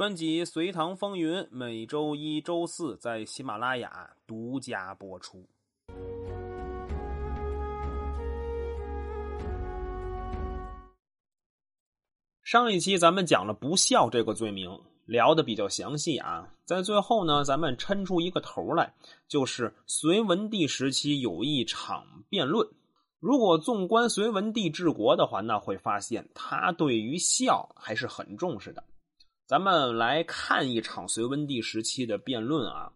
专辑《隋唐风云》每周一、周四在喜马拉雅独家播出。上一期咱们讲了不孝这个罪名，聊的比较详细啊。在最后呢，咱们抻出一个头来，就是隋文帝时期有一场辩论。如果纵观隋文帝治国的话，那会发现他对于孝还是很重视的。咱们来看一场隋文帝时期的辩论啊，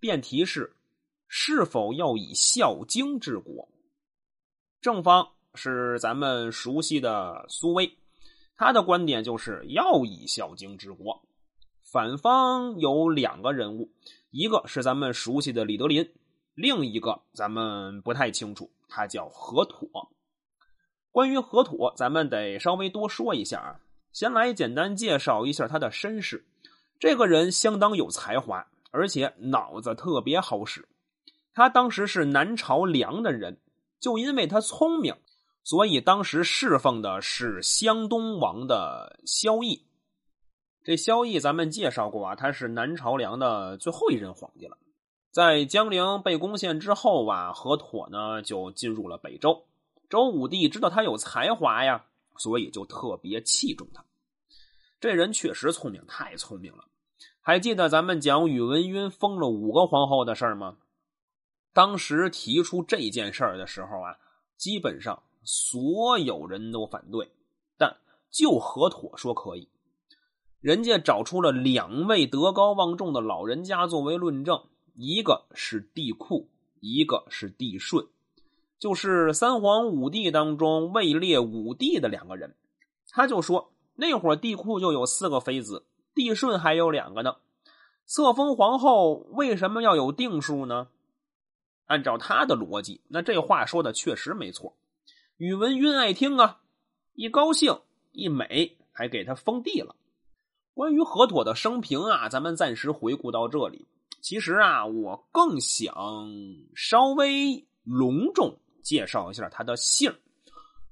辩题是是否要以《孝经》治国。正方是咱们熟悉的苏威，他的观点就是要以《孝经》治国。反方有两个人物，一个是咱们熟悉的李德林，另一个咱们不太清楚，他叫河妥。关于河妥，咱们得稍微多说一下啊。先来简单介绍一下他的身世。这个人相当有才华，而且脑子特别好使。他当时是南朝梁的人，就因为他聪明，所以当时侍奉的是湘东王的萧绎。这萧绎咱们介绍过啊，他是南朝梁的最后一任皇帝了。在江陵被攻陷之后啊，河妥呢就进入了北周。周武帝知道他有才华呀，所以就特别器重他。这人确实聪明，太聪明了。还记得咱们讲宇文赟封了五个皇后的事儿吗？当时提出这件事儿的时候啊，基本上所有人都反对，但就何妥说可以。人家找出了两位德高望重的老人家作为论证，一个是帝喾，一个是帝舜，就是三皇五帝当中位列五帝的两个人。他就说。那会儿帝喾就有四个妃子，帝舜还有两个呢。册封皇后为什么要有定数呢？按照他的逻辑，那这话说的确实没错。宇文赟爱听啊，一高兴一美，还给他封地了。关于河妥的生平啊，咱们暂时回顾到这里。其实啊，我更想稍微隆重介绍一下他的姓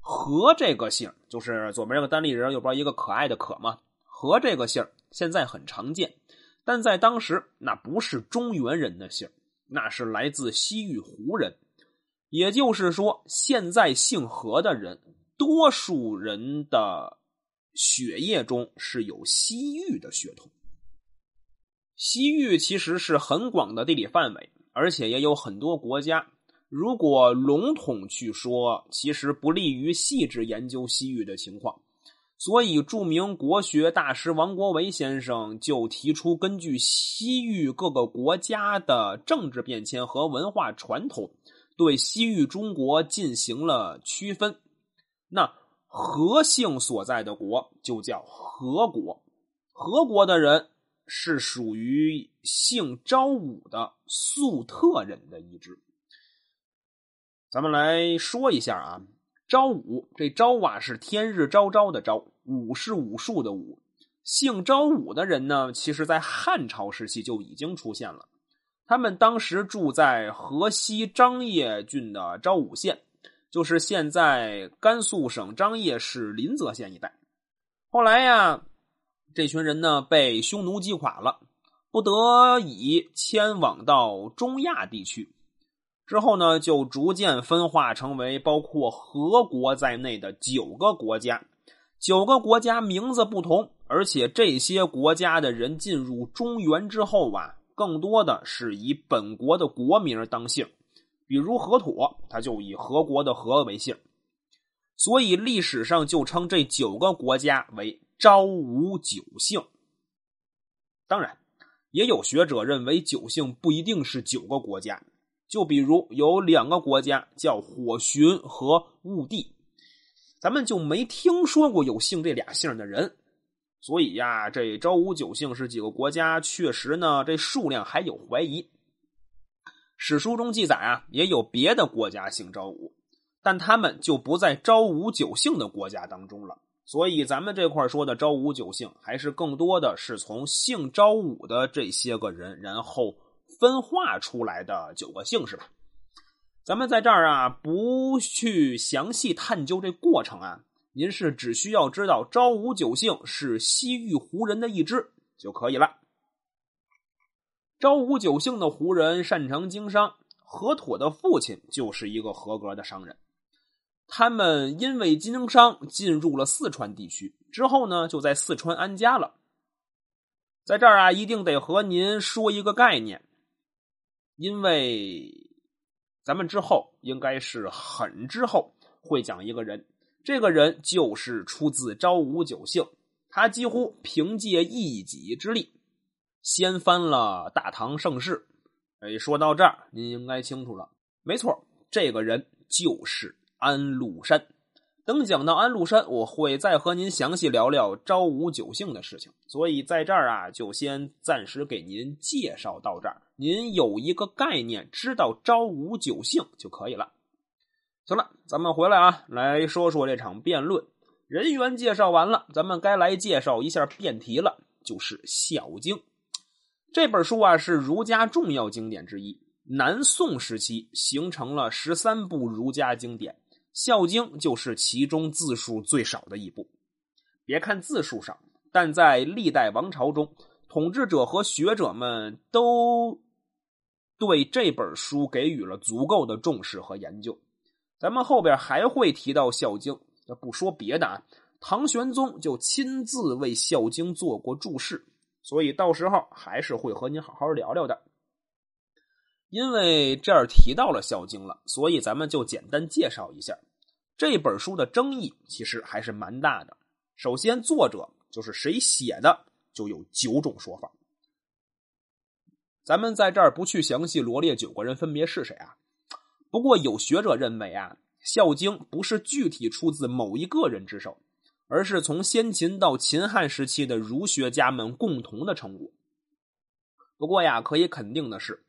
和这个姓就是左边这个单立人，右边一个可爱的可嘛。和这个姓现在很常见，但在当时那不是中原人的姓，那是来自西域胡人。也就是说，现在姓何的人，多数人的血液中是有西域的血统。西域其实是很广的地理范围，而且也有很多国家。如果笼统去说，其实不利于细致研究西域的情况，所以著名国学大师王国维先生就提出，根据西域各个国家的政治变迁和文化传统，对西域中国进行了区分。那何姓所在的国就叫何国，何国的人是属于姓昭武的粟特人的一支。咱们来说一下啊，昭武这昭啊是天日昭昭的昭，武是武术的武。姓昭武的人呢，其实在汉朝时期就已经出现了。他们当时住在河西张掖郡的昭武县，就是现在甘肃省张掖市临泽县一带。后来呀，这群人呢被匈奴击垮了，不得已迁往到中亚地区。之后呢，就逐渐分化成为包括俄国在内的九个国家。九个国家名字不同，而且这些国家的人进入中原之后啊，更多的是以本国的国名当姓。比如河妥，他就以河国的河为姓。所以历史上就称这九个国家为昭武九姓。当然，也有学者认为九姓不一定是九个国家。就比如有两个国家叫火寻和兀帝，咱们就没听说过有姓这俩姓的人，所以呀，这昭武九姓是几个国家，确实呢，这数量还有怀疑。史书中记载啊，也有别的国家姓昭武，但他们就不在昭武九姓的国家当中了。所以咱们这块说的昭武九姓，还是更多的是从姓昭武的这些个人，然后。分化出来的九个姓氏吧？咱们在这儿啊，不去详细探究这过程啊。您是只需要知道昭武九姓是西域胡人的一支，就可以了。昭武九姓的胡人擅长经商，河妥的父亲就是一个合格的商人。他们因为经商进入了四川地区，之后呢，就在四川安家了。在这儿啊，一定得和您说一个概念，因为咱们之后应该是很之后会讲一个人，这个人就是出自昭武九姓，他几乎凭借一己之力掀翻了大唐盛世。哎，说到这儿，您应该清楚了，没错，这个人就是安禄山。等讲到安禄山，我会再和您详细聊聊昭武九姓的事情。所以在这儿啊，就先暂时给您介绍到这儿，您有一个概念，知道昭武九姓就可以了。行了，咱们回来啊，来说说这场辩论。人员介绍完了，咱们该来介绍一下辩题了，就是《孝经》这本书啊，是儒家重要经典之一。南宋时期形成了十三部儒家经典。《孝经》就是其中字数最少的一部。别看字数少，但在历代王朝中，统治者和学者们都对这本书给予了足够的重视和研究。咱们后边还会提到《孝经》，不说别的啊，唐玄宗就亲自为《孝经》做过注释，所以到时候还是会和您好好聊聊的。因为这儿提到了《孝经》了，所以咱们就简单介绍一下这本书的争议，其实还是蛮大的。首先，作者就是谁写的，就有九种说法。咱们在这儿不去详细罗列九个人分别是谁啊。不过有学者认为啊，《孝经》不是具体出自某一个人之手，而是从先秦到秦汉时期的儒学家们共同的成果。不过呀，可以肯定的是。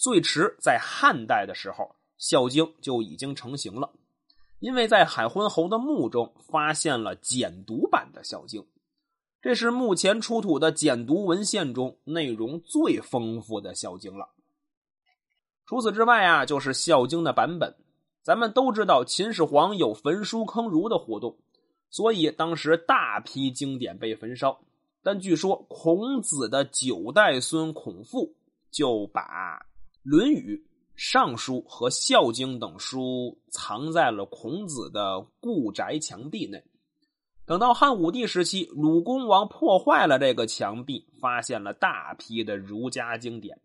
最迟在汉代的时候，《孝经》就已经成型了，因为在海昏侯的墓中发现了简读版的《孝经》，这是目前出土的简读文献中内容最丰富的《孝经》了。除此之外啊，就是《孝经》的版本。咱们都知道秦始皇有焚书坑儒的活动，所以当时大批经典被焚烧。但据说孔子的九代孙孔父就把。《论语》《尚书》和《孝经》等书藏在了孔子的故宅墙壁内。等到汉武帝时期，鲁公王破坏了这个墙壁，发现了大批的儒家经典。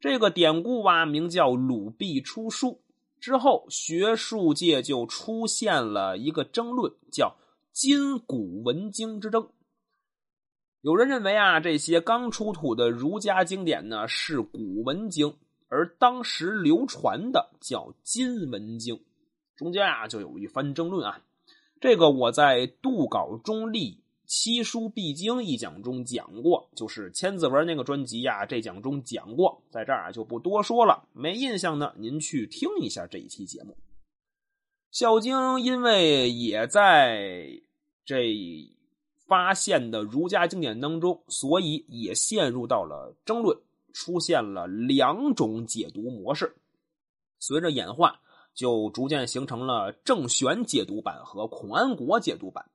这个典故啊，名叫“鲁壁出书”。之后，学术界就出现了一个争论，叫“今古文经之争”。有人认为啊，这些刚出土的儒家经典呢，是古文经。而当时流传的叫《金文经》，中间啊就有一番争论啊。这个我在《杜稿中立七书必经》一讲中讲过，就是千字文那个专辑呀，这讲中讲过，在这儿啊就不多说了。没印象呢，您去听一下这一期节目。《孝经》因为也在这发现的儒家经典当中，所以也陷入到了争论。出现了两种解读模式，随着演化，就逐渐形成了郑玄解读版和孔安国解读版。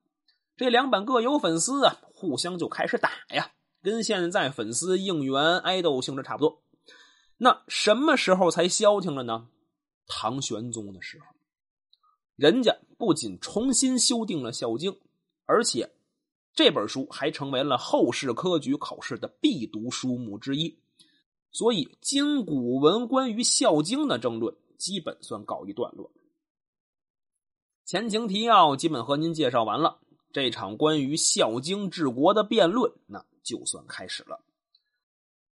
这两版各有粉丝啊，互相就开始打呀，跟现在粉丝应援爱豆性质差不多。那什么时候才消停了呢？唐玄宗的时候，人家不仅重新修订了《孝经》，而且这本书还成为了后世科举考试的必读书目之一。所以，今古文关于《孝经》的争论基本算告一段落。前情提要基本和您介绍完了，这场关于《孝经》治国的辩论那就算开始了。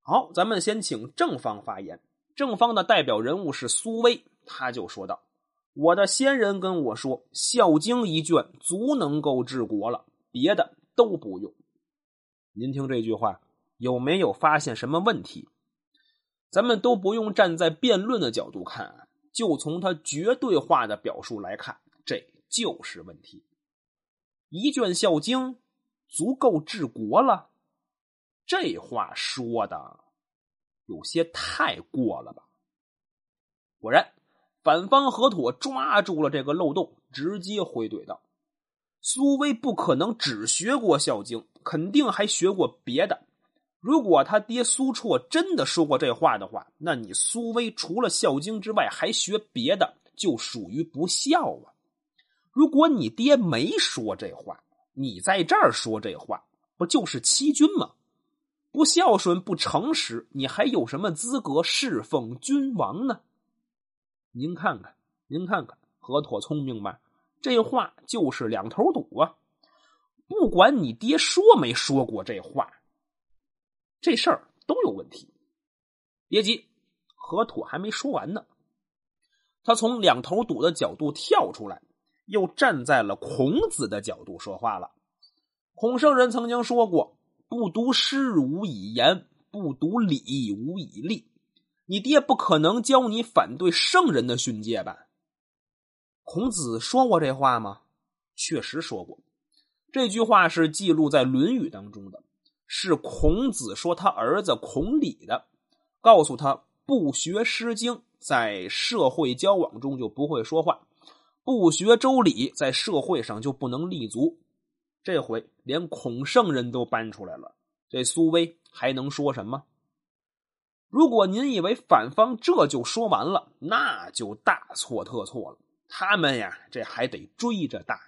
好，咱们先请正方发言。正方的代表人物是苏威，他就说道：“我的先人跟我说，《孝经》一卷足能够治国了，别的都不用。”您听这句话，有没有发现什么问题？咱们都不用站在辩论的角度看，就从他绝对化的表述来看，这就是问题。一卷《孝经》足够治国了，这话说的有些太过了吧？果然，反方河妥抓住了这个漏洞，直接回怼道：“苏威不可能只学过《孝经》，肯定还学过别的。”如果他爹苏绰真的说过这话的话，那你苏威除了《孝经》之外还学别的，就属于不孝啊。如果你爹没说这话，你在这儿说这话，不就是欺君吗？不孝顺、不诚实，你还有什么资格侍奉君王呢？您看看，您看看，河妥聪明吧？这话就是两头堵啊！不管你爹说没说过这话，这事儿都有问题。别急，河妥还没说完呢。他从两头堵的角度跳出来，又站在了孔子的角度说话了。孔圣人曾经说过。不读诗无以言，不读礼无以立。你爹不可能教你反对圣人的训诫吧？孔子说过这话吗？确实说过。这句话是记录在《论语》当中的，是孔子说他儿子孔鲤的，告诉他不学《诗经》，在社会交往中就不会说话；不学《周礼》，在社会上就不能立足。这回连孔圣人都搬出来了，这苏威还能说什么？如果您以为反方这就说完了，那就大错特错了。他们呀，这还得追着打。